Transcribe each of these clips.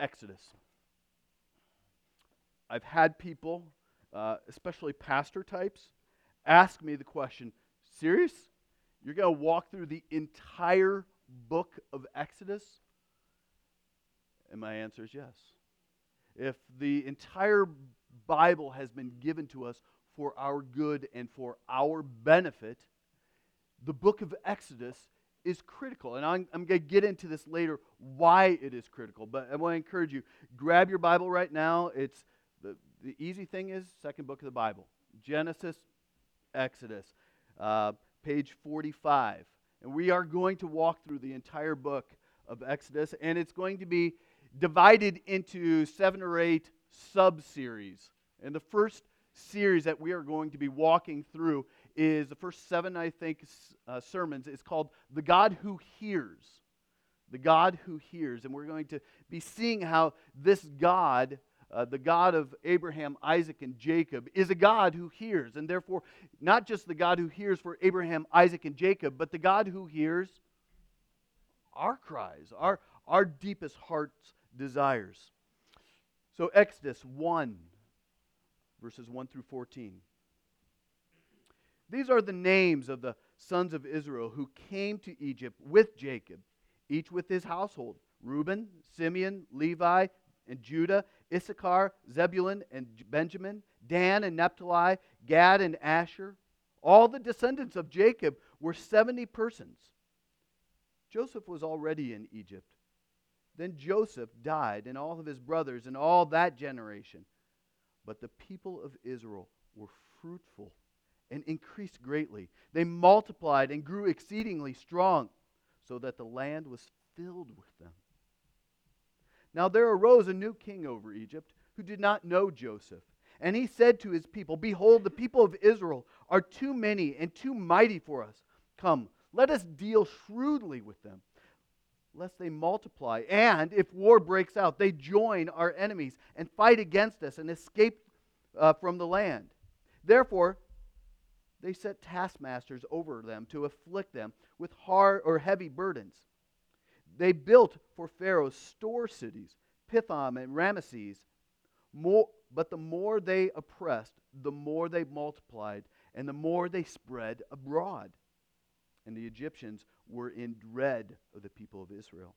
Exodus. I've had people, uh, especially pastor types, ask me the question serious? You're going to walk through the entire book of Exodus? And my answer is yes. If the entire Bible has been given to us for our good and for our benefit, the book of Exodus is critical. And I'm, I'm going to get into this later why it is critical. But I want to encourage you grab your Bible right now. It's the, the easy thing is second book of the Bible Genesis, Exodus, uh, page 45. And we are going to walk through the entire book of Exodus, and it's going to be divided into seven or eight sub series. And the first series that we are going to be walking through is the first seven, I think, uh, sermons. It's called The God Who Hears. The God Who Hears. And we're going to be seeing how this God, uh, the God of Abraham, Isaac, and Jacob, is a God who hears. And therefore, not just the God who hears for Abraham, Isaac, and Jacob, but the God who hears our cries, our, our deepest heart's desires. So, Exodus 1, verses 1 through 14. These are the names of the sons of Israel who came to Egypt with Jacob, each with his household Reuben, Simeon, Levi, and Judah, Issachar, Zebulun, and Benjamin, Dan and Naphtali, Gad and Asher. All the descendants of Jacob were 70 persons. Joseph was already in Egypt. Then Joseph died, and all of his brothers, and all that generation. But the people of Israel were fruitful and increased greatly. They multiplied and grew exceedingly strong, so that the land was filled with them. Now there arose a new king over Egypt who did not know Joseph. And he said to his people, Behold, the people of Israel are too many and too mighty for us. Come, let us deal shrewdly with them, lest they multiply. And if war breaks out, they join our enemies and fight against us and escape uh, from the land. Therefore, they set taskmasters over them to afflict them with hard or heavy burdens. They built for Pharaoh store cities, Pithom and Ramesses. More, but the more they oppressed, the more they multiplied, and the more they spread abroad. And the Egyptians were in dread of the people of Israel.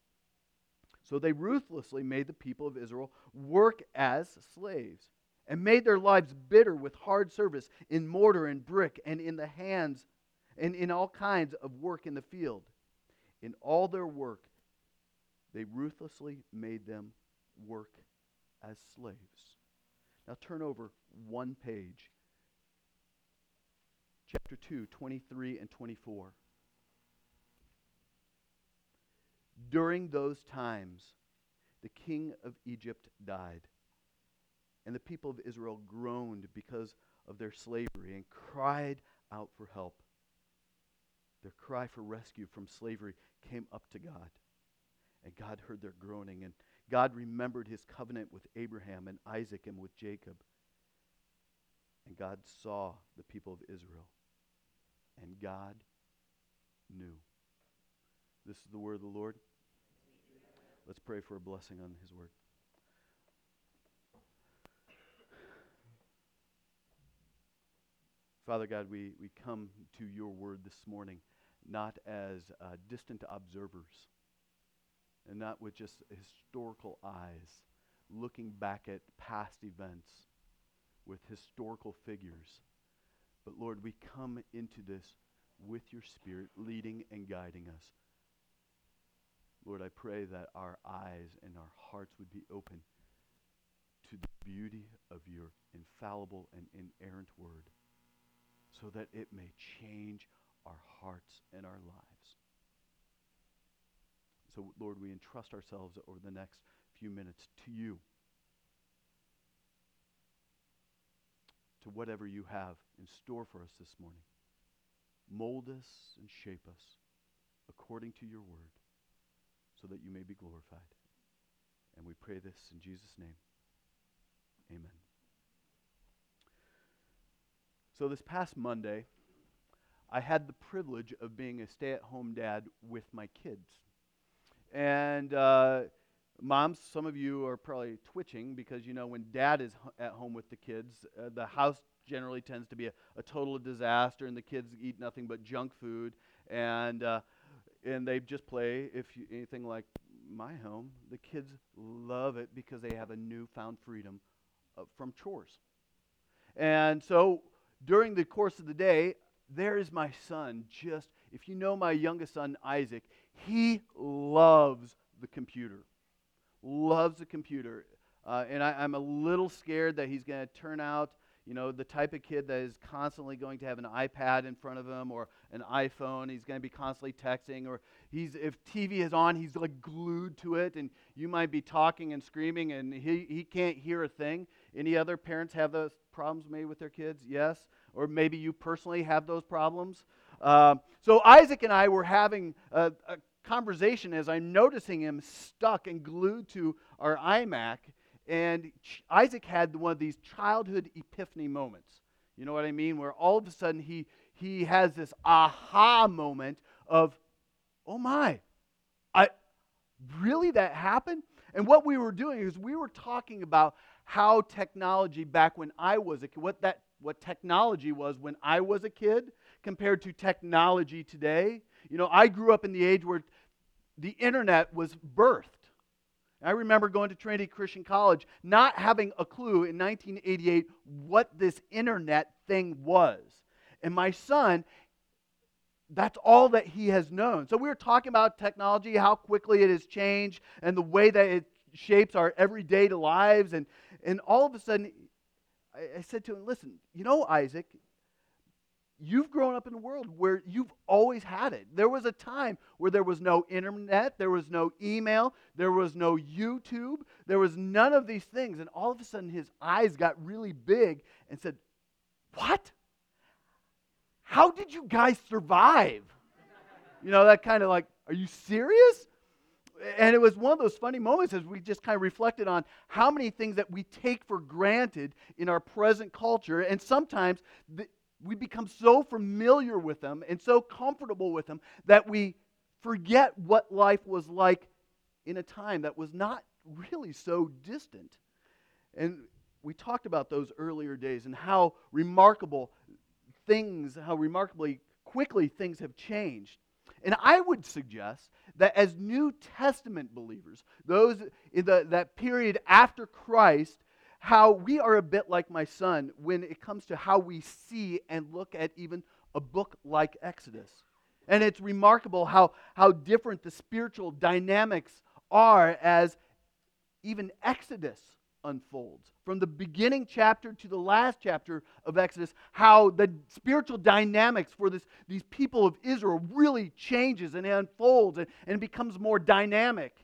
So they ruthlessly made the people of Israel work as slaves and made their lives bitter with hard service in mortar and brick and in the hands and in all kinds of work in the field. In all their work, they ruthlessly made them work as slaves. Now turn over one page. Chapter 2, 23 and 24. During those times, the king of Egypt died and the people of Israel groaned because of their slavery and cried out for help. Their cry for rescue from slavery came up to God. And God heard their groaning. And God remembered his covenant with Abraham and Isaac and with Jacob. And God saw the people of Israel. And God knew. This is the word of the Lord. Let's pray for a blessing on his word. Father God, we, we come to your word this morning not as uh, distant observers and not with just historical eyes, looking back at past events with historical figures. But Lord, we come into this with your Spirit leading and guiding us. Lord, I pray that our eyes and our hearts would be open to the beauty of your infallible and inerrant word so that it may change our hearts and our lives. So, Lord, we entrust ourselves over the next few minutes to you, to whatever you have in store for us this morning. Mold us and shape us according to your word so that you may be glorified. And we pray this in Jesus' name. Amen. So, this past Monday, I had the privilege of being a stay at home dad with my kids. And uh, Moms, some of you are probably twitching because you know when dad is at home with the kids, uh, the house generally tends to be a, a, total disaster, and the kids eat nothing but junk food, and uh, and they just play. If you, anything like my home, the kids love it because they have a newfound freedom uh, from chores. And so during the course of the day, there is my son. Just if you know my youngest son Isaac, he loves the computer loves the computer. Uh, and I, I'm a little scared that he's going to turn out, you know, the type of kid that is constantly going to have an iPad in front of him or an iPhone. He's going to be constantly texting, or he's if TV is on, he's like glued to it, and you might be talking and screaming, and he, he can't hear a thing. Any other parents have those problems made with their kids? Yes, or maybe you personally have those problems. Uh, so Isaac and I were having a, a conversation as I'm noticing him stuck and glued to our iMac. And Isaac had one of these childhood epiphany moments. You know what I mean? Where all of a sudden he, he has this aha moment of, oh my, I really that happened? And what we were doing is we were talking about how technology back when I was a kid, what that what technology was when I was a kid compared to technology today. You know, I grew up in the age where the internet was birthed. I remember going to Trinity Christian College, not having a clue in 1988 what this internet thing was. And my son, that's all that he has known. So we were talking about technology, how quickly it has changed, and the way that it shapes our everyday lives. And, and all of a sudden, I, I said to him, Listen, you know, Isaac, You've grown up in a world where you've always had it. There was a time where there was no internet, there was no email, there was no YouTube, there was none of these things. And all of a sudden, his eyes got really big and said, What? How did you guys survive? You know, that kind of like, Are you serious? And it was one of those funny moments as we just kind of reflected on how many things that we take for granted in our present culture and sometimes we become so familiar with them and so comfortable with them that we forget what life was like in a time that was not really so distant. And we talked about those earlier days and how remarkable things, how remarkably quickly things have changed. And I would suggest that as New Testament believers, those in the, that period after Christ, how we are a bit like my son when it comes to how we see and look at even a book like Exodus. And it's remarkable how, how different the spiritual dynamics are as even Exodus unfolds. From the beginning chapter to the last chapter of Exodus, how the spiritual dynamics for this, these people of Israel really changes and unfolds and, and becomes more dynamic.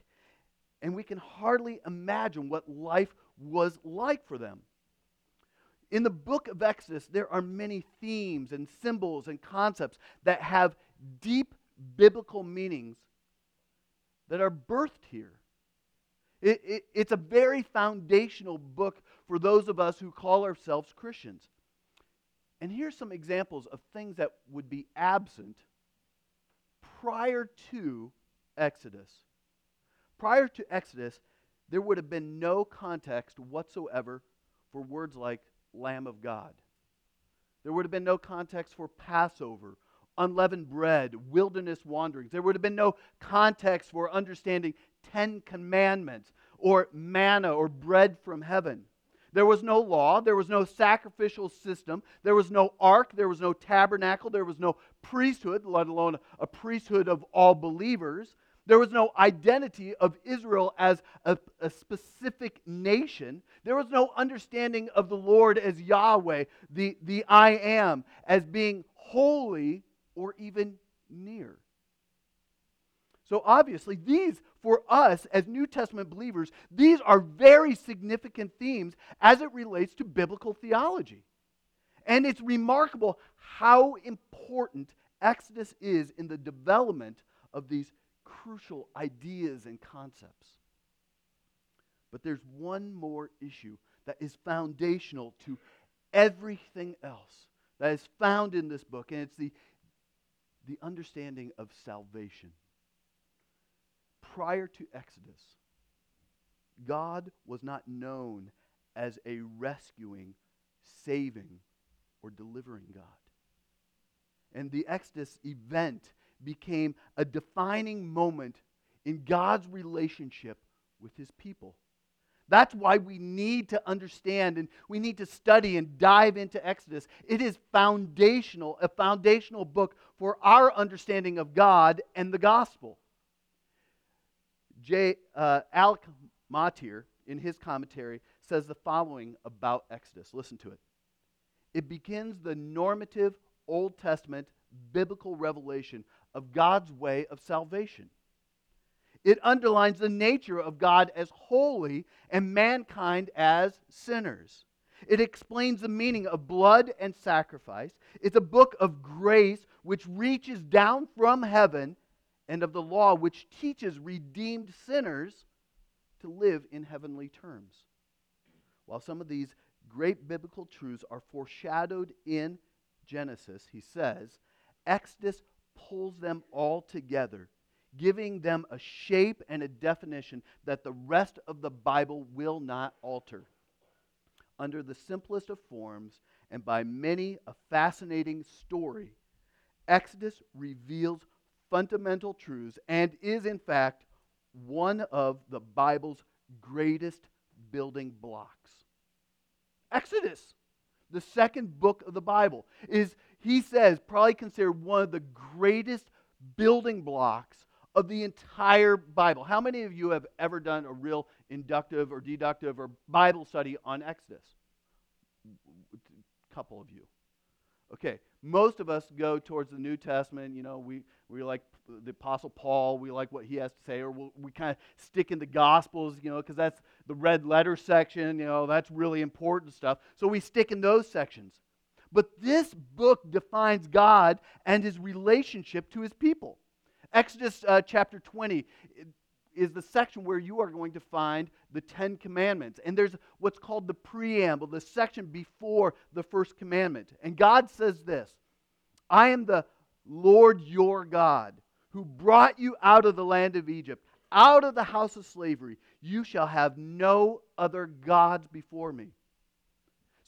And we can hardly imagine what life was like for them. In the book of Exodus, there are many themes and symbols and concepts that have deep biblical meanings that are birthed here. It, it, it's a very foundational book for those of us who call ourselves Christians. And here's some examples of things that would be absent prior to Exodus. Prior to Exodus, there would have been no context whatsoever for words like Lamb of God. There would have been no context for Passover, unleavened bread, wilderness wanderings. There would have been no context for understanding Ten Commandments or manna or bread from heaven. There was no law. There was no sacrificial system. There was no ark. There was no tabernacle. There was no priesthood, let alone a priesthood of all believers. There was no identity of Israel as a, a, specific nation. There was no understanding of the Lord as Yahweh, the, the I am, as being holy or even near. So, obviously, these, for us as New Testament believers, these are very significant themes as it relates to biblical theology. And it's remarkable how important Exodus is in the development of these crucial ideas and concepts. But there's one more issue that is foundational to everything else that is found in this book, and it's the, the understanding of salvation. Prior to Exodus, God was not known as a rescuing, saving, or delivering God. And the Exodus event became a defining moment in God's relationship with his people. That's why we need to understand and we need to study and dive into Exodus. It is foundational, a foundational book for our understanding of God and the gospel. J. Uh, Alec Motyer, in his commentary, says the following about Exodus. Listen to it. It begins the normative Old Testament biblical revelation of God's way of salvation. It underlines the nature of God as holy and mankind as sinners. It explains the meaning of blood and sacrifice. It's a book of grace which reaches down from heaven and of the law which teaches redeemed sinners to live in heavenly terms. While some of these great biblical truths are foreshadowed in Genesis, he says, Exodus pulls them all together giving them a shape and a definition that the rest of the Bible will not alter. Under the simplest of forms and by many a fascinating story, Exodus reveals fundamental truths and is, in fact, one of the Bible's greatest building blocks. Exodus, the second book of the Bible, is, he says, probably considered one of the greatest building blocks of the entire Bible. How many of you have ever done a real inductive or deductive or Bible study on Exodus? A couple of you. Okay, most of us go towards the New Testament. You know, we, we like the Apostle Paul, we like what he has to say, or we'll, we kind of stick in the Gospels, you know, because that's the red letter section, you know, that's really important stuff. So we stick in those sections. But this book defines God and his relationship to his people. Exodus uh, chapter 20 is the section where you are going to find the Ten Commandments. And there's what's called the preamble, the section before the first commandment. And God says this I am the Lord your God who brought you out of the land of Egypt, out of the house of slavery. You shall have no other gods before me.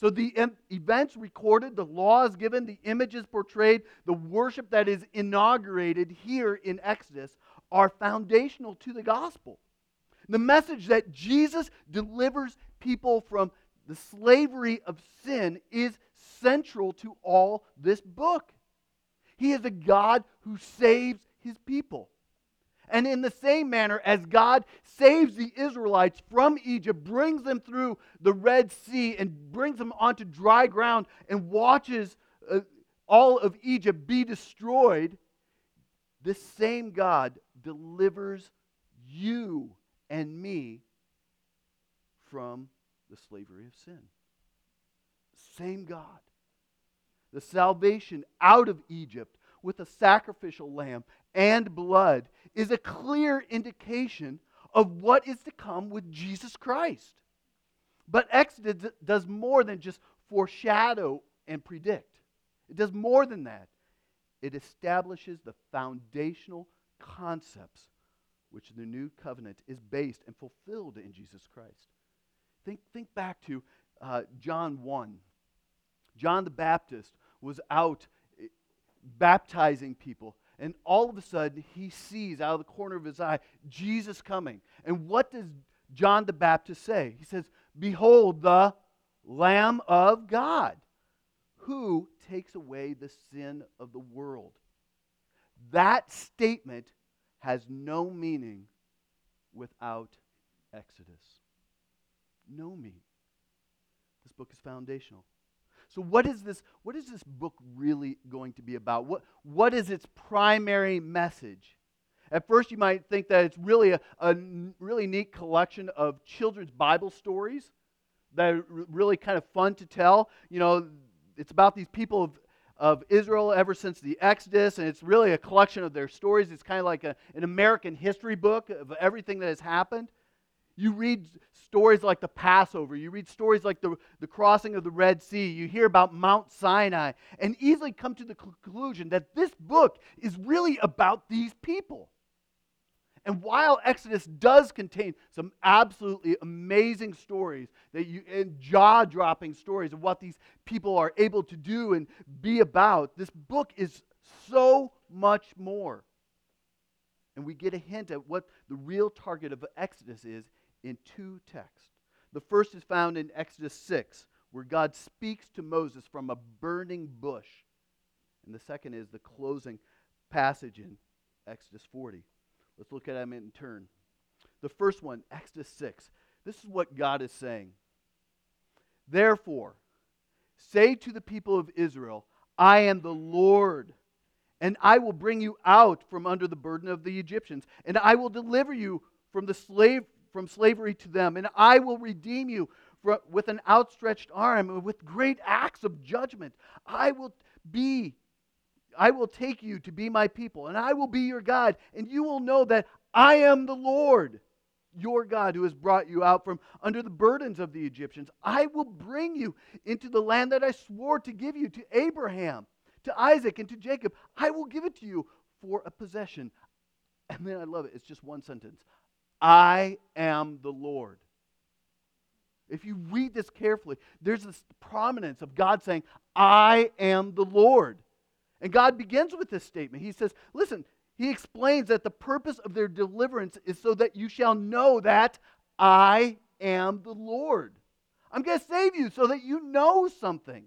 So the events recorded, the laws given, the images portrayed, the worship that is inaugurated here in Exodus are foundational to the gospel. The message that Jesus delivers people from the slavery of sin is central to all this book. He is a God who saves his people. And in the same manner as God saves the Israelites from Egypt, brings them through the Red Sea, and brings them onto dry ground, and watches uh, all of Egypt be destroyed, this same God delivers you and me from the slavery of sin. Same God. The salvation out of Egypt with a sacrificial lamb and blood is a clear indication of what is to come with Jesus Christ. But Exodus does more than just foreshadow and predict, it does more than that. It establishes the foundational concepts which the new covenant is based and fulfilled in Jesus Christ. Think, think back to uh, John 1. John the Baptist was out eh, baptizing people and all of a sudden, he sees out of the corner of his eye Jesus coming. And what does John the Baptist say? He says, Behold, the Lamb of God who takes away the sin of the world. That statement has no meaning without Exodus. No meaning. This book is foundational. So, what is this, what is this book really going to be about? What, what is its primary message? At first, you might think that it's really a, a really neat collection of children's Bible stories that are really kind of fun to tell. You know, it's about these people of, of Israel ever since the Exodus, and it's really a collection of their stories. It's kind of like a, an American history book of everything that has happened. You read stories like the Passover, you read stories like the, the crossing of the Red Sea, you hear about Mount Sinai, and easily come to the conclusion that this book is really about these people. And while Exodus does contain some absolutely amazing stories that you and jaw-dropping stories of what these people are able to do and be about, this book is so much more. And we get a hint at what the real target of Exodus is in two texts. The first is found in Exodus 6, where God speaks to Moses from a burning bush. And the second is the closing passage in Exodus 40. Let's look at them in turn. The first one, Exodus 6. This is what God is saying. Therefore, say to the people of Israel, I am the Lord, and I will bring you out from under the burden of the Egyptians, and I will deliver you from the slave from slavery to them, and I will redeem you with an outstretched arm and with great acts of judgment. I will be I will take you to be my people, and I will be your God, and you will know that I am the Lord, your God, who has brought you out from under the burdens of the Egyptians. I will bring you into the land that I swore to give you to Abraham, to Isaac, and to Jacob. I will give it to you for a possession. And then I love it. It's just one sentence I am the Lord. If you read this carefully, there's this prominence of God saying, I am the Lord. And God begins with this statement. He says, Listen, He explains that the purpose of their deliverance is so that you shall know that I am the Lord. I'm going to save you so that you know something.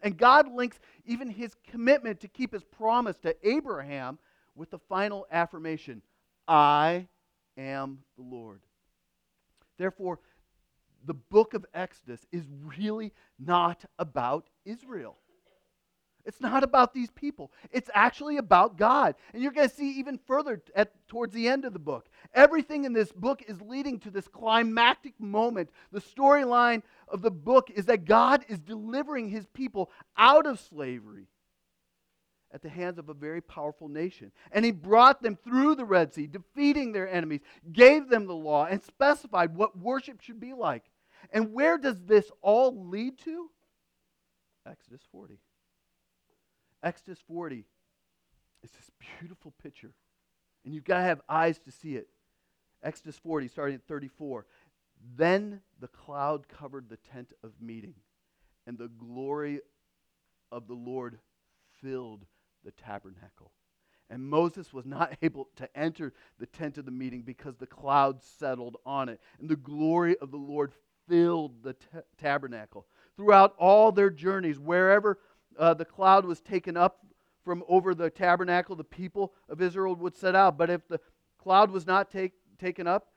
And God links even his commitment to keep his promise to Abraham with the final affirmation I am the Lord. Therefore, the book of Exodus is really not about Israel. It's not about these people. It's actually about God. And you're going to see even further at, towards the end of the book. Everything in this book is leading to this climactic moment. The storyline of the book is that God is delivering his people out of slavery at the hands of a very powerful nation. And he brought them through the Red Sea, defeating their enemies, gave them the law, and specified what worship should be like. And where does this all lead to? Exodus 40. Exodus 40 is this beautiful picture. And you've got to have eyes to see it. Exodus 40, starting at 34. Then the cloud covered the tent of meeting, and the glory of the Lord filled the tabernacle. And Moses was not able to enter the tent of the meeting because the cloud settled on it. And the glory of the Lord filled the t- tabernacle. Throughout all their journeys, wherever uh, the cloud was taken up from over the tabernacle, the people of Israel would set out. But if the cloud was not take, taken up,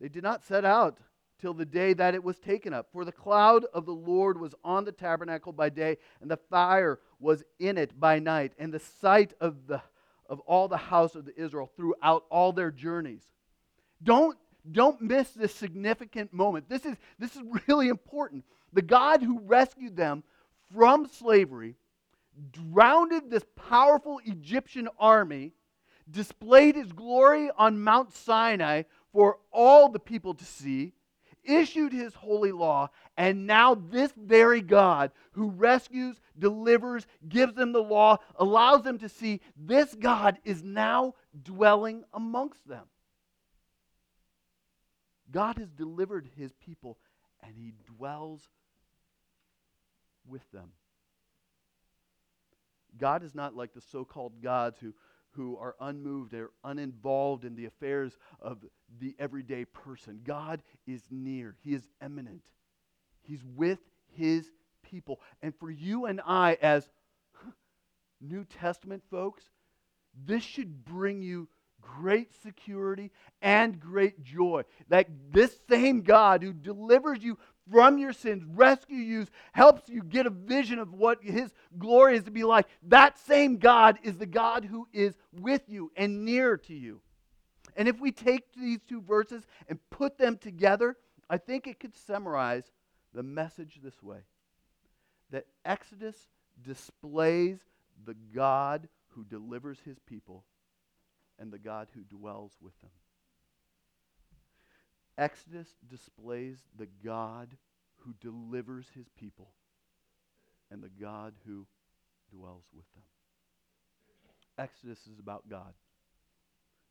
they did not set out till the day that it was taken up. For the cloud of the Lord was on the tabernacle by day, and the fire was in it by night, and the sight of the of all the house of Israel throughout all their journeys. Don't don't miss this significant moment. This is this is really important. The God who rescued them from slavery drowned this powerful Egyptian army, displayed his glory on Mount Sinai for all the people to see, issued his holy law, and now this very God who rescues, delivers, gives them the law, allows them to see this God is now dwelling amongst them. God has delivered his people and he dwells with them. God is not like the so called gods who, who are unmoved or uninvolved in the affairs of the everyday person. God is near, He is immanent, He's with His people. And for you and I, as New Testament folks, this should bring you great security and great joy. That this same God who delivers you from your sins, rescue you, helps you get a vision of what his glory is to be like. That same God is the God who is with you and near to you. And if we take these two verses and put them together, I think it could summarize the message this way that Exodus displays the God who delivers his people and the God who dwells with them. Exodus displays the God who delivers his people and the God who dwells with them. Exodus is about God.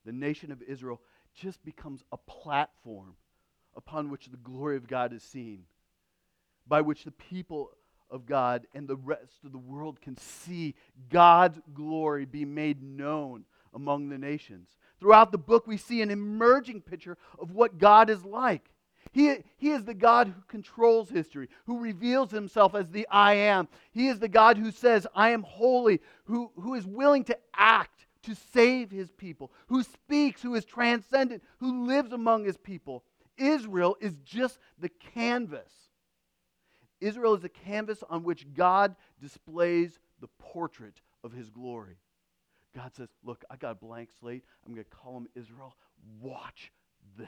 The nation of Israel just becomes a platform upon which the glory of God is seen, by which the people of God and the rest of the world can see God's glory be made known among the nations. Throughout the book, we see an emerging picture of what God is like. He, he is the God who controls history, who reveals himself as the I am. He is the God who says, I am holy, who, who is willing to act to save his people, who speaks, who is transcendent, who lives among his people. Israel is just the canvas. Israel is the canvas on which God displays the portrait of his glory. God says, Look, I got a blank slate. I'm going to call him Israel. Watch this.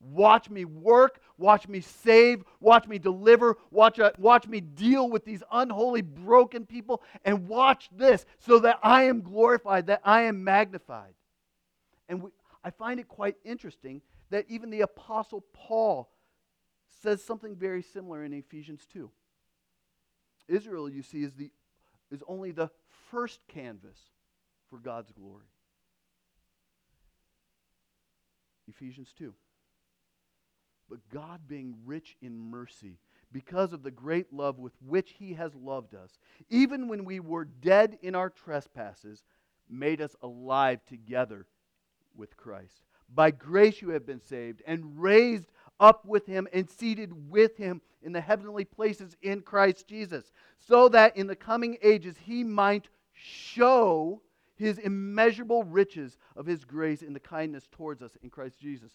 Watch me work. Watch me save. Watch me deliver. Watch, uh, watch me deal with these unholy, broken people. And watch this so that I am glorified, that I am magnified. And we, I find it quite interesting that even the Apostle Paul says something very similar in Ephesians 2. Israel, you see, is, the, is only the first canvas for God's glory. Ephesians 2. But God, being rich in mercy, because of the great love with which He has loved us, even when we were dead in our trespasses, made us alive together with Christ. By grace you have been saved, and raised up with Him, and seated with Him in the heavenly places in Christ Jesus, so that in the coming ages He might show his immeasurable riches of his grace in the kindness towards us in Christ Jesus.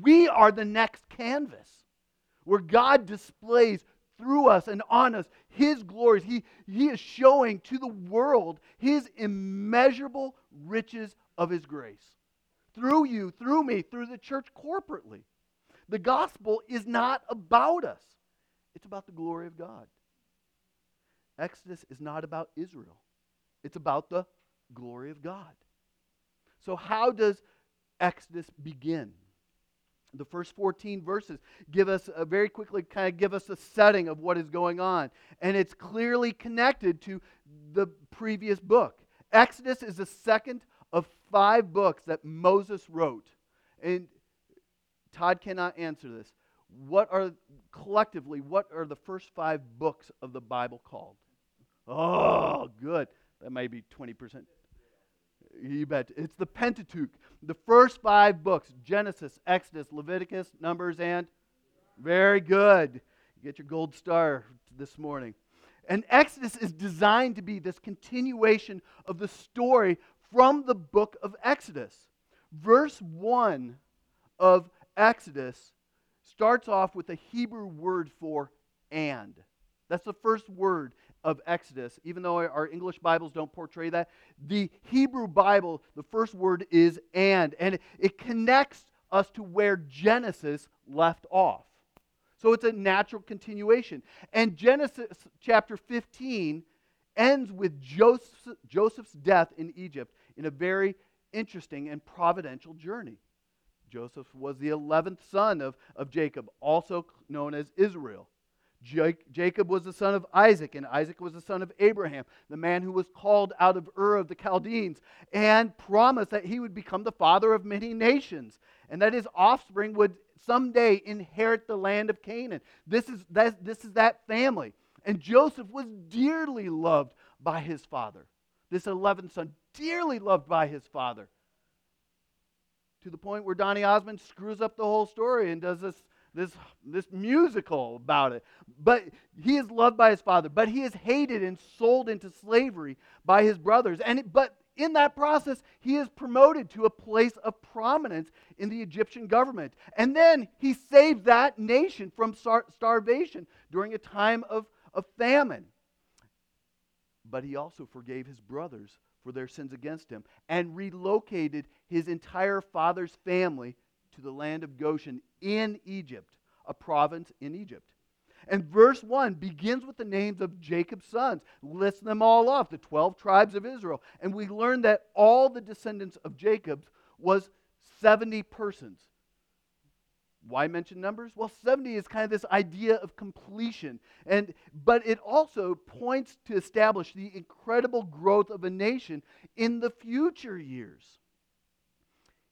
We are the next canvas where God displays through us and on us his glories. He, he is showing to the world his immeasurable riches of his grace. Through you, through me, through the church corporately. The gospel is not about us, it's about the glory of God. Exodus is not about Israel, it's about the glory of God. So, how does Exodus begin? The first 14 verses give us a very quickly kind of give us a setting of what is going on. And it's clearly connected to the previous book. Exodus is the second of five books that Moses wrote. And Todd cannot answer this. What are collectively, what are the first five books of the Bible called? Oh, good. That may be 20%. You bet. It's the Pentateuch, the first five books Genesis, Exodus, Leviticus, Numbers, and very good. You get your gold star this morning. And Exodus is designed to be this continuation of the story from the book of Exodus. Verse 1 of Exodus starts off with a Hebrew word for and. That's the first word of Exodus, even though our English Bibles don't portray that. The Hebrew Bible, the first word is and, and it connects us to where Genesis left off. So it's a natural continuation. And Genesis chapter 15 ends with Joseph, Joseph's death in Egypt in a very interesting and providential journey. Joseph was the 11th son of, of Jacob, also known as Israel. Jacob was the son of Isaac, and Isaac was the son of Abraham, the man who was called out of Ur of the Chaldeans, and promised that he would become the father of many nations, and that his offspring would someday inherit the land of Canaan. This is that, this is that family. And Joseph was dearly loved by his father. This 11th son, dearly loved by his father. To the point where Donny Osmond screws up the whole story and does this this, this musical about it. But he is loved by his father, but he is hated and sold into slavery by his brothers. And but in that process, he is promoted to a place of prominence in the Egyptian government. And then he saved that nation from star- starvation during a time of, of famine. But he also forgave his brothers for their sins against him and relocated his entire father's family to the land of Goshen in Egypt, a province in Egypt. And verse 1 begins with the names of Jacob's sons, lists them all off, the 12 tribes of Israel. And we learn that all the descendants of Jacob was 70 persons. Why mention numbers? Well, 70 is kind of this idea of completion. And but it also points to establish the incredible growth of a nation in the future years.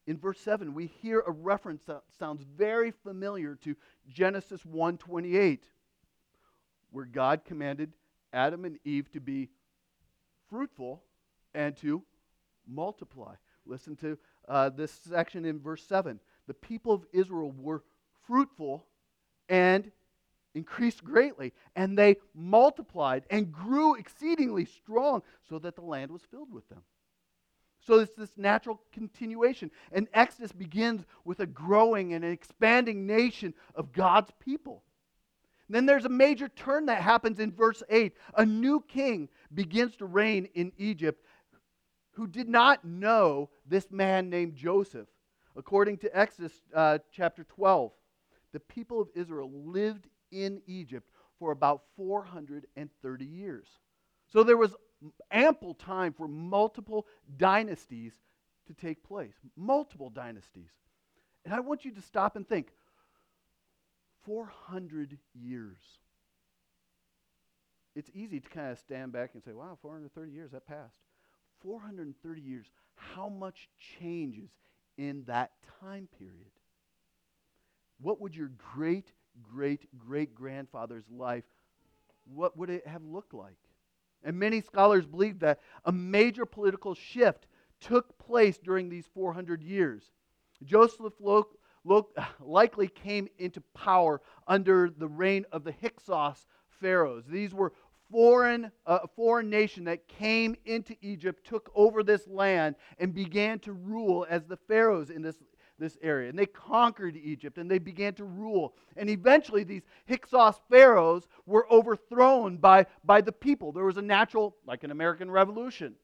In verse 7, we hear a reference that sounds very familiar to Genesis 1:28, where God commanded Adam and Eve to be fruitful and to multiply. Listen to uh, this section in verse 7. The people of Israel were fruitful and increased greatly, and they multiplied and grew exceedingly strong, so that the land was filled with them. So it's this natural continuation. And Exodus begins with a growing and an expanding nation of God's people. Then there's a major turn that happens in verse 8. A new king begins to reign in Egypt who did not know this man named Joseph. According to Exodus uh, chapter 12, the people of Israel lived in Egypt for about 430 years. So there was ample time for multiple dynasties to take place. Multiple dynasties. And I want you to stop and think 400 years. It's easy to kind of stand back and say, wow, 430 years, that passed. 430 years. How much changes in that time period? What would your great, great, great grandfather's life, what would it have looked like? And many scholars believe that a major political shift took place during these 400 years. Joseph likely came into power under the reign of the Hyksos pharaohs. These were foreign, uh, a foreign nation that came into Egypt, took over this land, and began to rule as the pharaohs in this, this area. And they conquered Egypt and they began to rule. And eventually, these Hyksos pharaohs were overthrown by, by the people. There was a natural, like an American Revolution.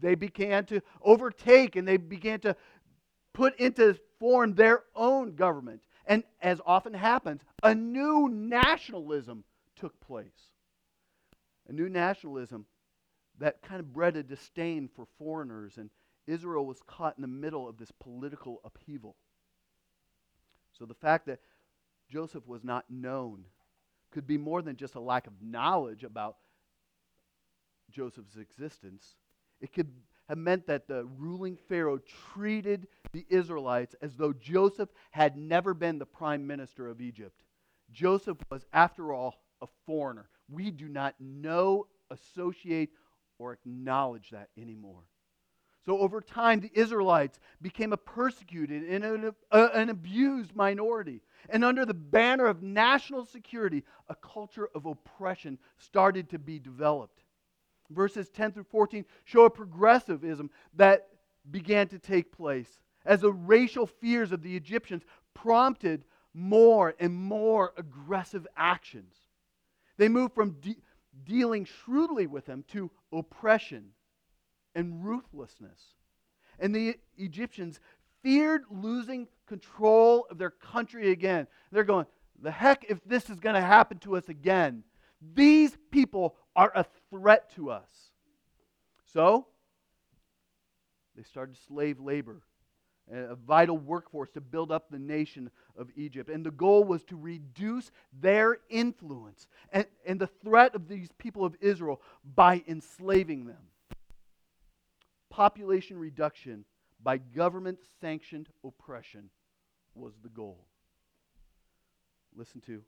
They began to overtake and they began to put into form their own government. And as often happens, a new nationalism took place. A new nationalism that kind of bred a disdain for foreigners and Israel was caught in the middle of this political upheaval. So the fact that Joseph was not known could be more than just a lack of knowledge about Joseph's existence. It could have meant that the ruling Pharaoh treated the Israelites as though Joseph had never been the prime minister of Egypt. Joseph was, after all, a foreigner. We do not know, associate, or acknowledge that anymore. So over time, the Israelites became a persecuted and an, uh, an, abused minority. And under the banner of national security, a culture of oppression started to be developed. Verses 10 through 14 show a progressivism that began to take place as the racial fears of the Egyptians prompted more and more aggressive actions. They moved from de- dealing shrewdly with them to oppression and ruthlessness. And the Egyptians feared losing control of their country again. They're going, the heck if this is going to happen to us again. These people are a threat to us. So, they started slave labor, a vital workforce to build up the nation of Egypt. And the goal was to reduce their influence and, and the threat of these people of Israel by enslaving them population reduction by government sanctioned oppression was the goal. Listen to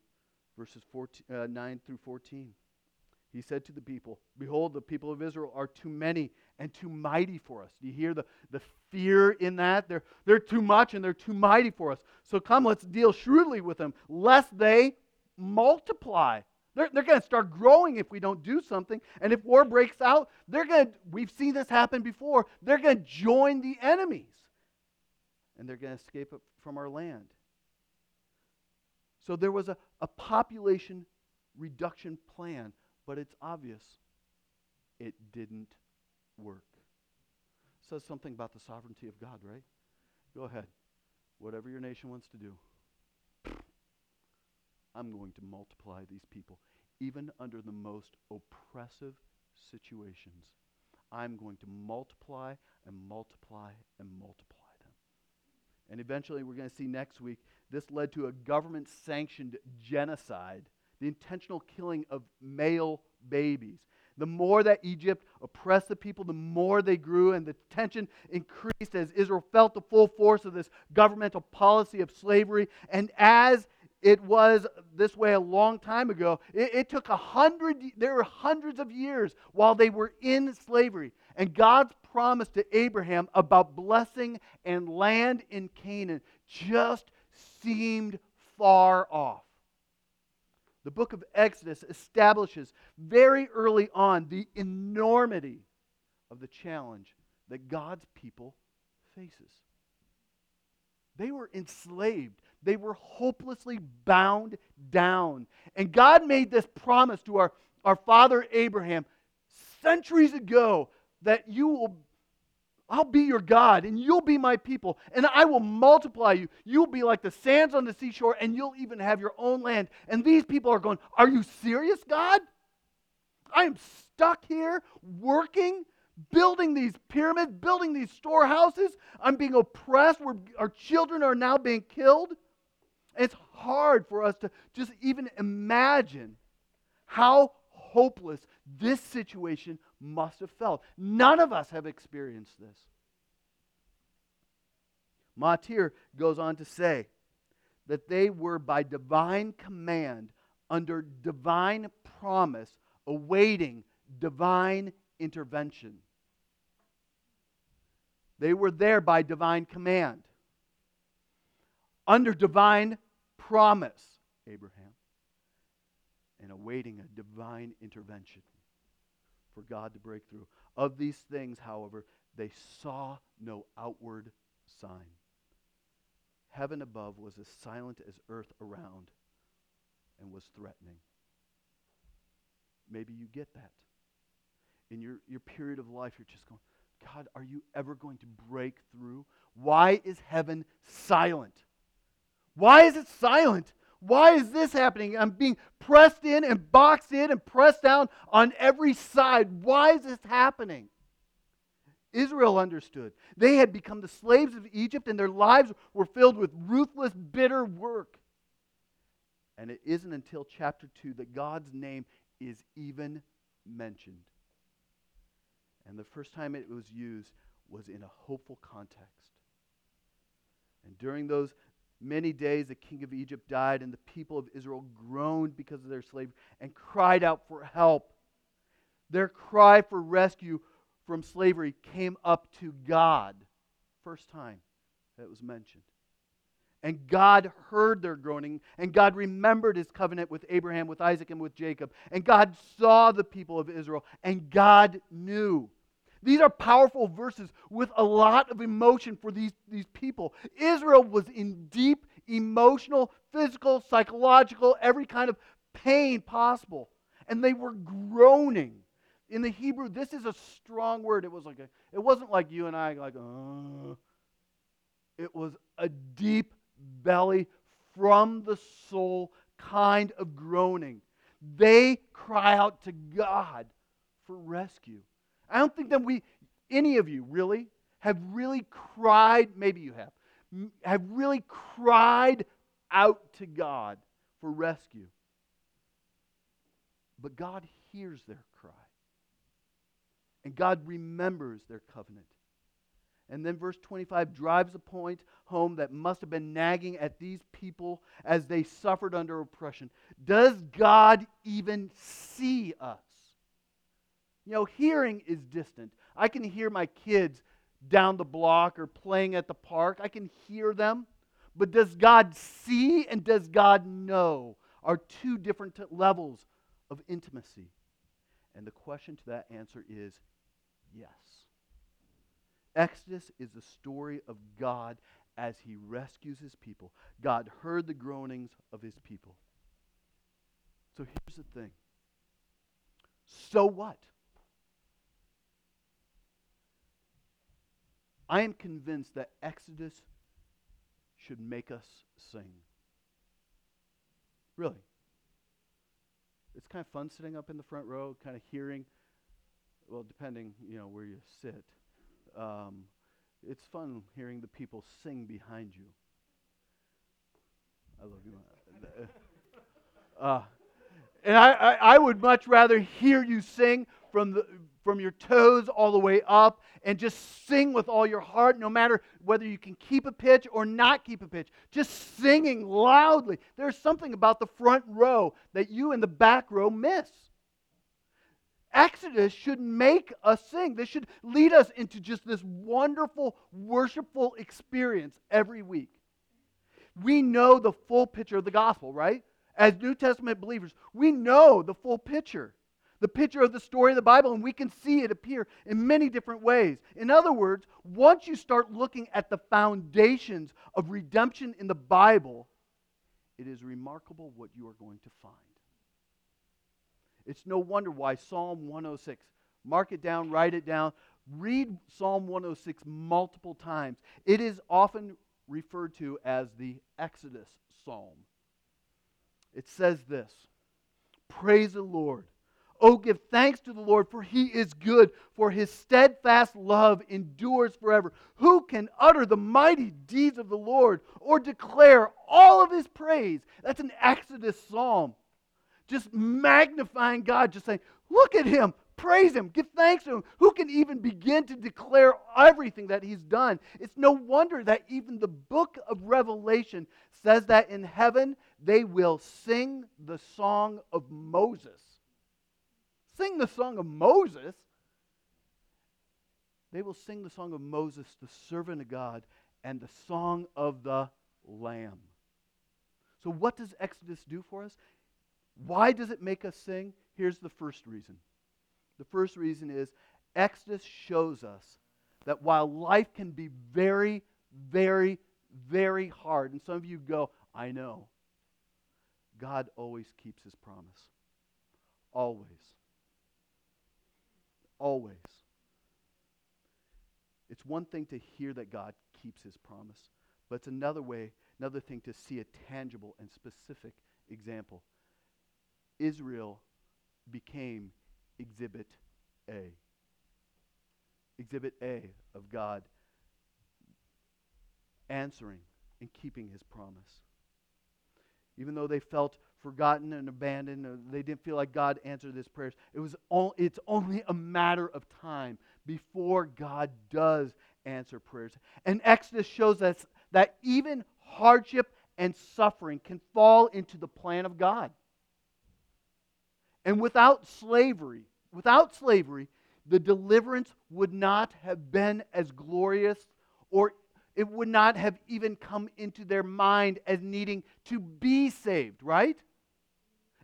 verses 14, uh, 9 through 14. He said to the people, Behold, the people of Israel are too many and too mighty for us. Do you hear the, the fear in that? They're, they're too much and they're too mighty for us. So come, let's deal shrewdly with them, lest they multiply they're, they're going to start growing if we don't do something. And if war breaks out, they're going to, we've seen this happen before, they're going to join the enemies. And they're going to escape from our land. So there was a, a population reduction plan, but it's obvious it didn't work. Says something about the sovereignty of God, right? Go ahead. Whatever your nation wants to do. I'm going to multiply these people, even under the most oppressive situations. I'm going to multiply and multiply and multiply them. And eventually, we're going to see next week, this led to a government sanctioned genocide, the intentional killing of male babies. The more that Egypt oppressed the people, the more they grew, and the tension increased as Israel felt the full force of this governmental policy of slavery. And as it was this way a long time ago, it, it took a hundred, there were hundreds of years while they were in slavery. And God's promise to Abraham about blessing and land in Canaan just seemed far off. The book of Exodus establishes very early on the enormity of the challenge that God's people faces. They were enslaved. They were hopelessly bound down. And God made this promise to our, our father Abraham centuries ago that you will I'll be your God, and you'll be my people, and I will multiply you. You'll be like the sands on the seashore, and you'll even have your own land. And these people are going, Are you serious, God? I am stuck here working, building these pyramids, building these storehouses. I'm being oppressed. We're, our children are now being killed. It's hard for us to just even imagine how hopeless this situation must have felt. None of us have experienced this. Motyer goes on to say that they were by divine command, under divine promise, awaiting divine intervention. They were there by divine command, under divine promise, Abraham, and awaiting a divine intervention for God to break through. Of these things, however, they saw no outward sign. Heaven above was as silent as earth around and was threatening. Maybe you get that. In your, your period of life, you're just going, God, are you ever going to break through? Why is heaven silent? Why is it silent? Why is this happening? I'm being pressed in and boxed in and pressed down on every side. Why is this happening? Israel understood. They had become the slaves of Egypt, and their lives were filled with ruthless, bitter work. And it isn't until chapter 2 that God's name is even mentioned. And the first time it was used was in a hopeful context. And during those many days the king of Egypt died, and the people of Israel groaned because of their slavery and cried out for help. Their cry for rescue from slavery came up to God. First time that it was mentioned. And God heard their groaning, and God remembered his covenant with Abraham, with Isaac, and with Jacob. And God saw the people of Israel, and God knew. These are powerful verses with a lot of emotion for these, these people. Israel was in deep emotional, physical, psychological, every kind of pain possible. And they were groaning. In the Hebrew, this is a strong word. It was like a, it wasn't like you and I like, uh, it was a deep belly from the soul kind of groaning. They cry out to God for rescue. I don't think that we, any of you really, have really cried, maybe you have, have really cried out to God for rescue. But God hears their cry. And God remembers their covenant. And then verse 25 drives a point home that must have been nagging at these people as they suffered under oppression. Does God even see us? You know, hearing is distant. I can hear my kids down the block or playing at the park. I can hear them. But does God see and does God know are two different levels of intimacy. And the question to that answer is yes. Exodus is the story of God as he rescues his people. God heard the groanings of his people. So here's the thing. So what? I am convinced that Exodus should make us sing. Really. It's kind of fun sitting up in the front row, kind of hearing, well, depending, you know, where you sit. Um, it's fun hearing the people sing behind you. I love you. Uh, and I, I, I would much rather hear you sing from, the, from your toes all the way up and just sing with all your heart, no matter whether you can keep a pitch or not keep a pitch. Just singing loudly. There's something about the front row that you in the back row miss. Exodus should make us sing. This should lead us into just this wonderful, worshipful experience every week. We know the full picture of the gospel, right? As New Testament believers, we know the full picture, the picture of the story of the Bible, and we can see it appear in many different ways. In other words, once you start looking at the foundations of redemption in the Bible, it is remarkable what you are going to find. It's no wonder why Psalm 106, mark it down, write it down, read Psalm 106 multiple times. It is often referred to as the Exodus Psalm. It says this Praise the Lord. Oh, give thanks to the Lord, for he is good, for his steadfast love endures forever. Who can utter the mighty deeds of the Lord or declare all of his praise? That's an Exodus psalm just magnifying God, just saying, Look at him, praise him, give thanks to him. Who can even begin to declare everything that he's done? It's no wonder that even the book of Revelation says that in heaven they will sing the song of Moses. Sing the song of Moses. They will sing the song of Moses, the servant of God, and the song of the Lamb. So, what does Exodus do for us? Why does it make us sing? Here's the first reason. The first reason is Exodus shows us that while life can be very, very, very hard, and some of you go, I know, God always keeps his promise. Always. Always. It's one thing to hear that God keeps his promise, but it's another way, another thing to see a tangible and specific example. Israel became Exhibit A. Exhibit A of God answering and keeping his promise. Even though they felt forgotten and abandoned, they didn't feel like God answered his prayers, it was all, it's only a matter of time before God does answer prayers. And Exodus shows us that even hardship and suffering can fall into the plan of God. And without slavery, without slavery, the deliverance would not have been as glorious or it would not have even come into their mind as needing to be saved, right?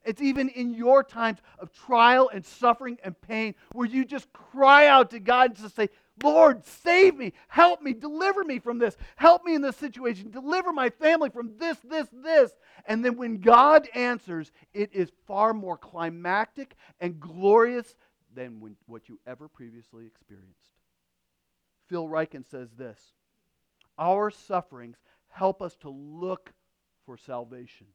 It's even in your times of trial and suffering and pain where you just cry out to God and just say, Lord, save me, help me, deliver me from this, help me in this situation, deliver my family from this, this, this. And then when God answers, it is far more climactic and glorious than when, what you ever previously experienced. Phil Ryken says this Our sufferings help us to look for salvation.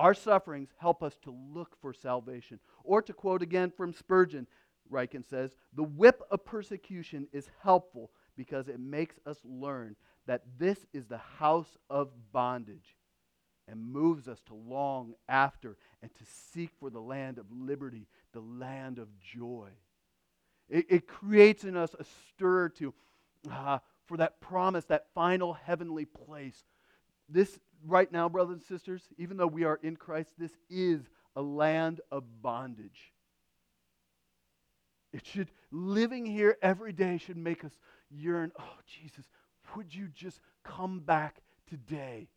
Our sufferings help us to look for salvation. Or to quote again from Spurgeon, Ryken says, the whip of persecution is helpful because it makes us learn that this is the house of bondage and moves us to long after and to seek for the land of liberty, the land of joy. It, it creates in us a stir to, uh, for that promise, that final heavenly place. This, right now, brothers and sisters, even though we are in Christ, this is a land of bondage. It should, living here every day should make us yearn, oh, Jesus, would you just come back today?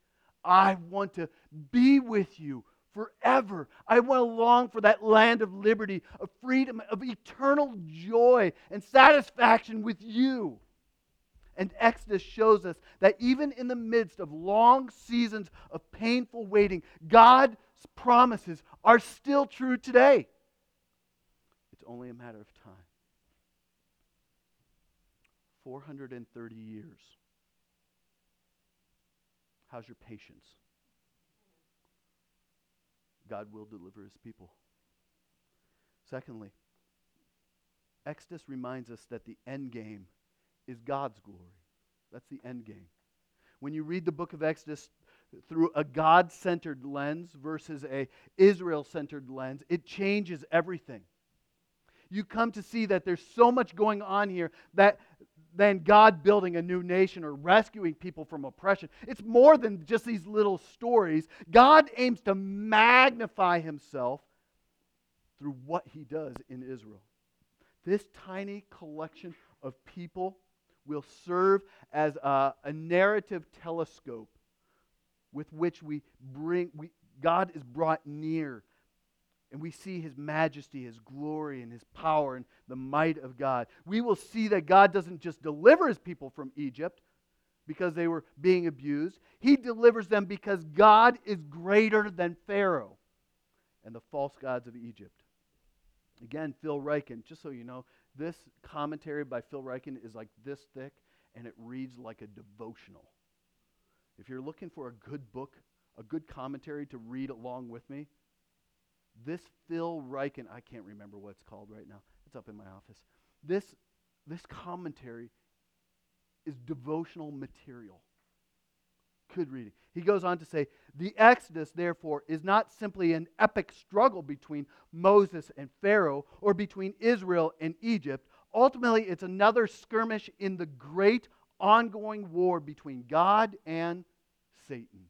I want to be with you forever. I want to long for that land of liberty, of freedom, of eternal joy and satisfaction with you. And Exodus shows us that even in the midst of long seasons of painful waiting, God's promises are still true today. It's only a matter of time. 430 years. How's your patience? God will deliver his people. Secondly, Exodus reminds us that the end game is God's glory. That's the end game. When you read the book of Exodus, through a God-centered lens versus a Israel-centered lens, it changes everything. You come to see that there's so much going on here that than God building a new nation or rescuing people from oppression. It's more than just these little stories. God aims to magnify himself through what he does in Israel. This tiny collection of people will serve as a, a narrative telescope with which we bring we, God is brought near and we see his majesty, his glory, and his power and the might of God. We will see that God doesn't just deliver his people from Egypt because they were being abused, he delivers them because God is greater than Pharaoh and the false gods of Egypt. Again, Phil Ryken, just so you know, this commentary by Phil Ryken is like this thick and it reads like a devotional. If you're looking for a good book, a good commentary to read along with me, this Phil Ryken, I can't remember what it's called right now. It's up in my office. This, this commentary is devotional material. Good reading. He goes on to say the Exodus, therefore, is not simply an epic struggle between Moses and Pharaoh or between Israel and Egypt. Ultimately, it's another skirmish in the great ongoing war between God and Satan.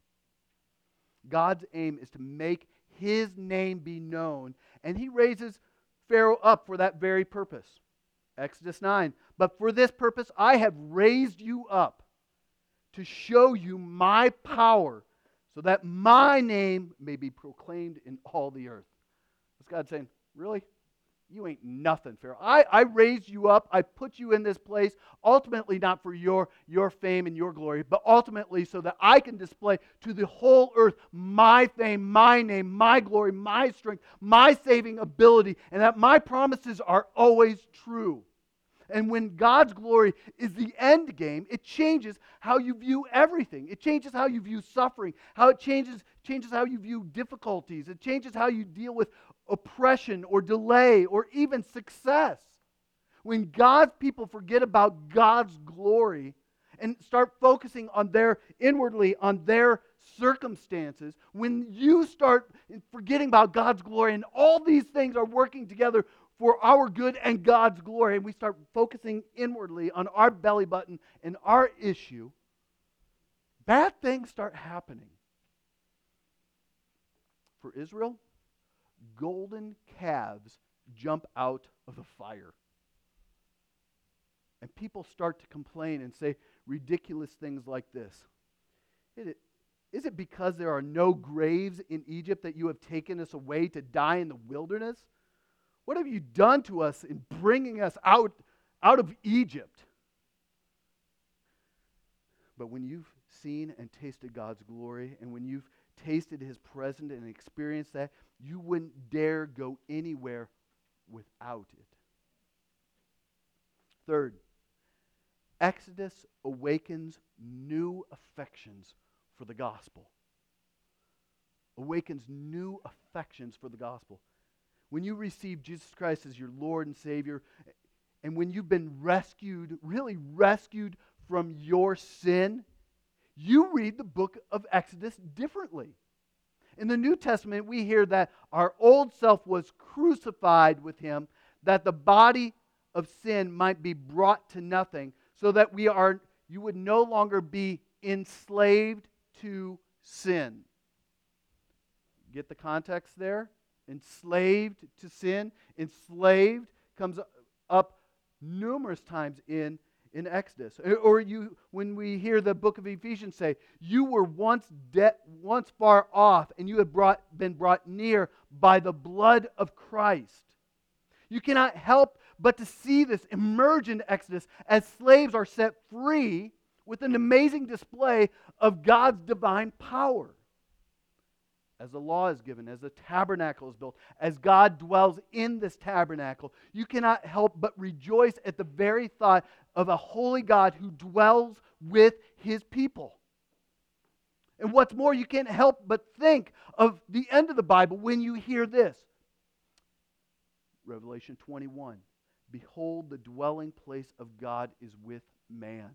God's aim is to make his name be known, and he raises Pharaoh up for that very purpose. Exodus 9. But for this purpose I have raised you up to show you my power, so that my name may be proclaimed in all the earth. What's God saying? Really? You ain't nothing, Pharaoh. I, I raised you up. I put you in this place, ultimately not for your, your fame and your glory, but ultimately so that I can display to the whole earth my fame, my name, my glory, my strength, my saving ability, and that my promises are always true. And when God's glory is the end game, it changes how you view everything. It changes how you view suffering, how it changes, changes how you view difficulties. It changes how you deal with oppression or delay or even success. When God's people forget about God's glory and start focusing on their inwardly on their circumstances, when you start forgetting about God's glory and all these things are working together for our good and God's glory, and we start focusing inwardly on our belly button and our issue, bad things start happening. For Israel, golden calves jump out of the fire. And people start to complain and say ridiculous things like this Is it because there are no graves in Egypt that you have taken us away to die in the wilderness? What have you done to us in bringing us out, out of Egypt? But when you've seen and tasted God's glory, and when you've tasted his presence and experienced that, you wouldn't dare go anywhere without it. Third, Exodus awakens new affections for the gospel. Awakens new affections for the gospel. When you receive Jesus Christ as your Lord and Savior, and when you've been rescued, really rescued from your sin, you read the book of Exodus differently. In the New Testament, we hear that our old self was crucified with him, that the body of sin might be brought to nothing, so that we are you would no longer be enslaved to sin. Get the context there? Enslaved to sin. Enslaved comes up numerous times in in Exodus. Eh, or you, when we hear the book of Ephesians say, you were once de- once far off, and you have brought, been brought near by the blood of Christ. You cannot help but to see this emerge in Exodus as slaves are set free with an amazing display of God's divine power as the law is given, as the tabernacle is built, as God dwells in this tabernacle, you cannot help but rejoice at the very thought of a holy God who dwells with his people. And what's more, you can't help but think of the end of the Bible when you hear this Revelation 21 Behold, the dwelling place of God is with man.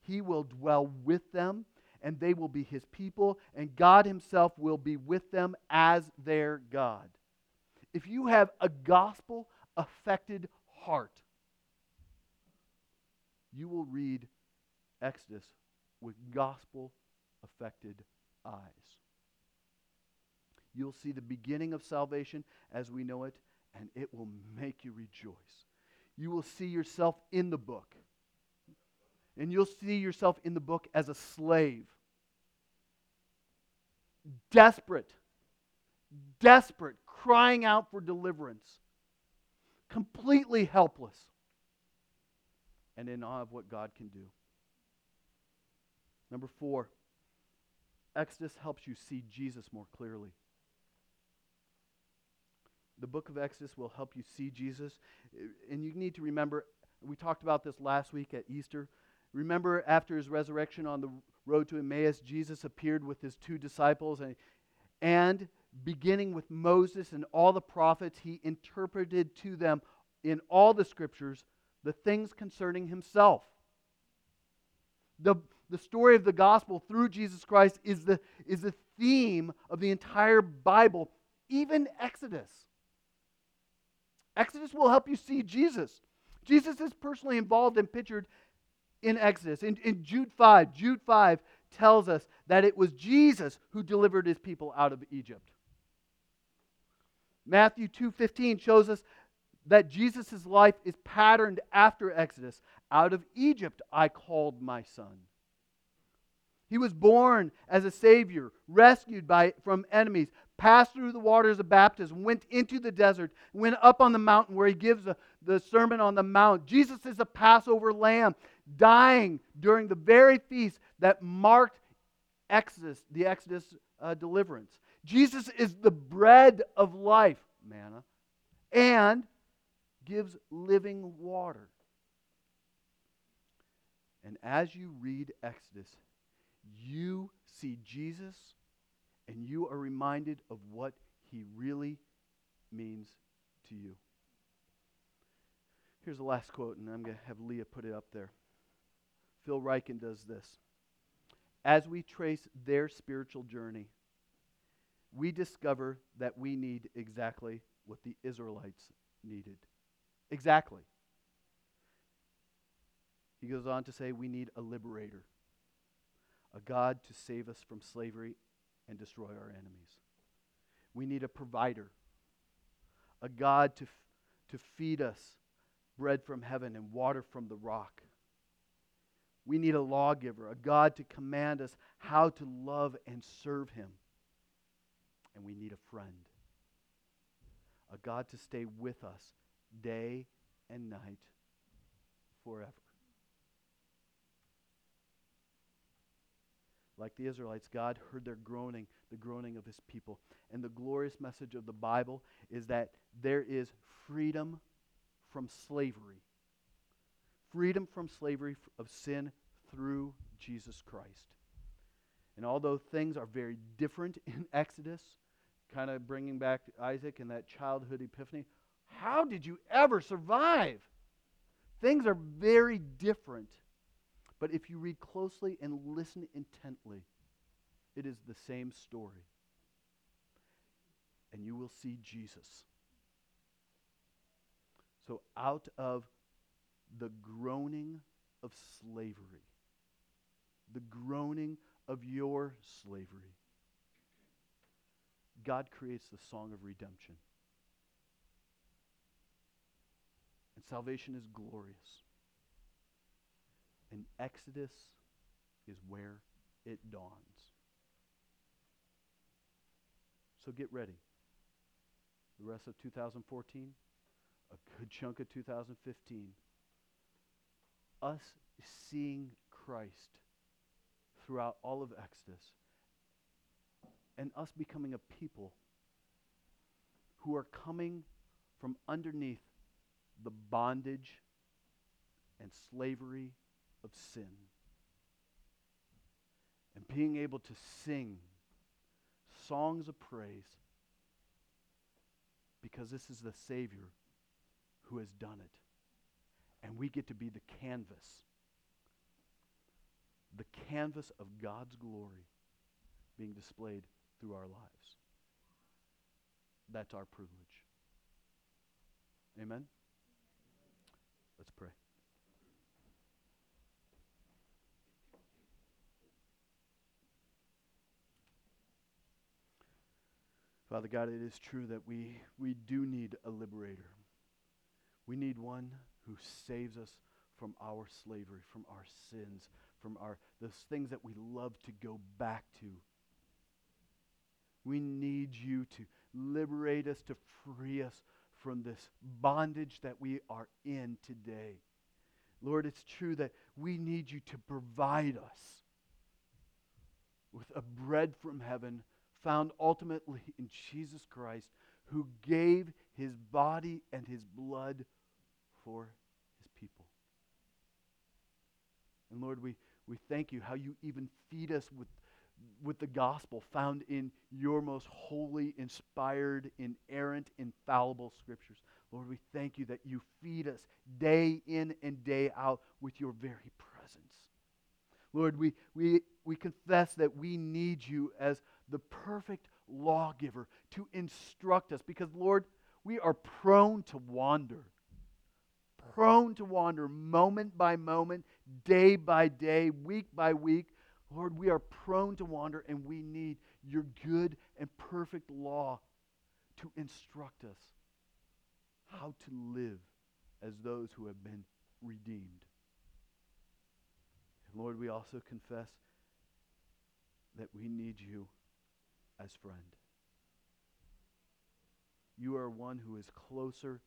He will dwell with them and they will be his people, and God himself will be with them as their God. If you have a gospel affected heart, you will read Exodus with gospel affected eyes. You'll see the beginning of salvation as we know it, and it will make you rejoice. You will see yourself in the book, and you'll see yourself in the book as a slave. Desperate, desperate, crying out for deliverance, completely helpless, and in awe of what God can do. Number four, Exodus helps you see Jesus more clearly. The book of Exodus will help you see Jesus. And you need to remember, we talked about this last week at Easter. Remember, after his resurrection on the road to Emmaus, Jesus appeared with his two disciples, and, and beginning with Moses and all the prophets, he interpreted to them in all the scriptures the things concerning himself. The, the story of the gospel through Jesus Christ is the, is the theme of the entire Bible, even Exodus. Exodus will help you see Jesus. Jesus is personally involved and pictured in Exodus. In, in Jude 5, Jude 5 tells us that it was Jesus who delivered his people out of Egypt. Matthew 2:15 shows us that Jesus' life is patterned after Exodus. Out of Egypt I called my son. He was born as a savior, rescued by, from enemies, passed through the waters of baptism, went into the desert, went up on the mountain where he gives the, the Sermon on the Mount. Jesus is a Passover lamb, dying during the very feast that marked Exodus, the Exodus uh, deliverance. Jesus is the bread of life, manna, and gives living water. And as you read Exodus, you see Jesus and you are reminded of what he really means to you. Here's the last quote, and I'm going to have Leah put it up there. Phil Ryken does this. As we trace their spiritual journey, we discover that we need exactly what the Israelites needed. Exactly. He goes on to say, we need a liberator, a God to save us from slavery and destroy our enemies. We need a provider, a God to, f- to feed us bread from heaven and water from the rock. We need a lawgiver, a God to command us how to love and serve him. And we need a friend, a God to stay with us day and night forever. Like the Israelites, God heard their groaning, the groaning of his people. And the glorious message of the Bible is that there is freedom from slavery. Freedom from slavery of sin through Jesus Christ. And although things are very different in Exodus, kind of bringing back Isaac and that childhood epiphany, how did you ever survive? Things are very different but if you read closely and listen intently, it is the same story. And you will see Jesus. So, out of the groaning of slavery, the groaning of your slavery, God creates the song of redemption. And salvation is glorious. And Exodus is where it dawns. So get ready. The rest of 2014, a good chunk of 2015, us seeing Christ throughout all of Exodus, and us becoming a people who are coming from underneath the bondage and slavery of sin. And being able to sing songs of praise because this is the Savior who has done it. And we get to be the canvas, the canvas of God's glory being displayed through our lives. That's our privilege. Amen? Let's pray. Father God, it is true that we, we do need a liberator. We need one who saves us from our slavery, from our sins, from our those things that we love to go back to. We need you to liberate us, to free us from this bondage that we are in today. Lord, it's true that we need you to provide us with a bread from heaven found ultimately in Jesus Christ, who gave his body and his blood for his people. And Lord, we, we thank you how you even feed us with, with the gospel found in your most holy, inspired, inerrant, infallible scriptures. Lord, we thank you that you feed us day in and day out with your very presence. Lord, we, we, we confess that we need you as the perfect lawgiver to instruct us because, Lord, we are prone to wander. Prone to wander moment by moment, day by day, week by week. Lord, we are prone to wander and we need your good and perfect law to instruct us how to live as those who have been redeemed. And Lord, we also confess that we need you as friend. You are one who is closer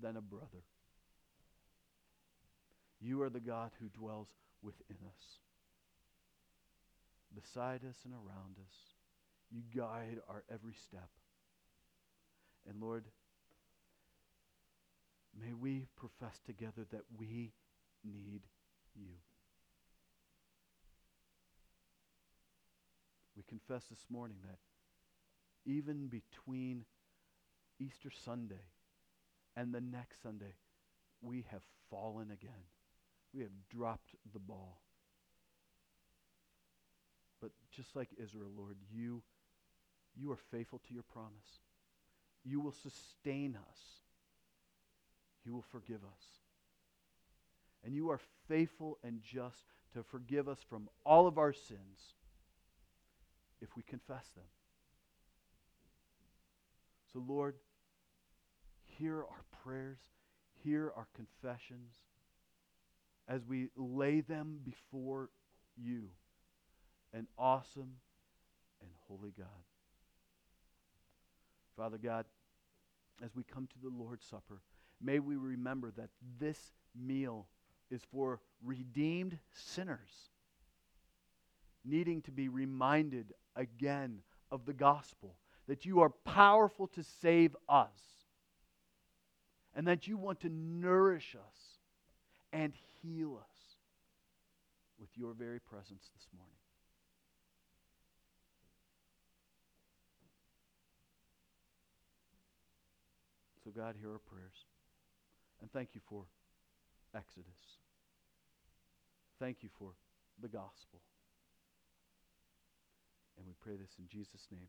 than a brother. You are the God who dwells within us, beside us and around us. You guide our every step. And Lord, may we profess together that we need you. We confess this morning that even between Easter Sunday and the next Sunday, we have fallen again. We have dropped the ball. But just like Israel, Lord, you, you are faithful to your promise. You will sustain us. You will forgive us. And you are faithful and just to forgive us from all of our sins if we confess them. So, Lord, hear our prayers, hear our confessions as we lay them before you, an awesome and holy God. Father God, as we come to the Lord's Supper, may we remember that this meal is for redeemed sinners needing to be reminded again of the gospel that you are powerful to save us, and that you want to nourish us and heal us with your very presence this morning. So, God, hear our prayers. And thank you for Exodus. Thank you for the gospel. And we pray this in Jesus' name.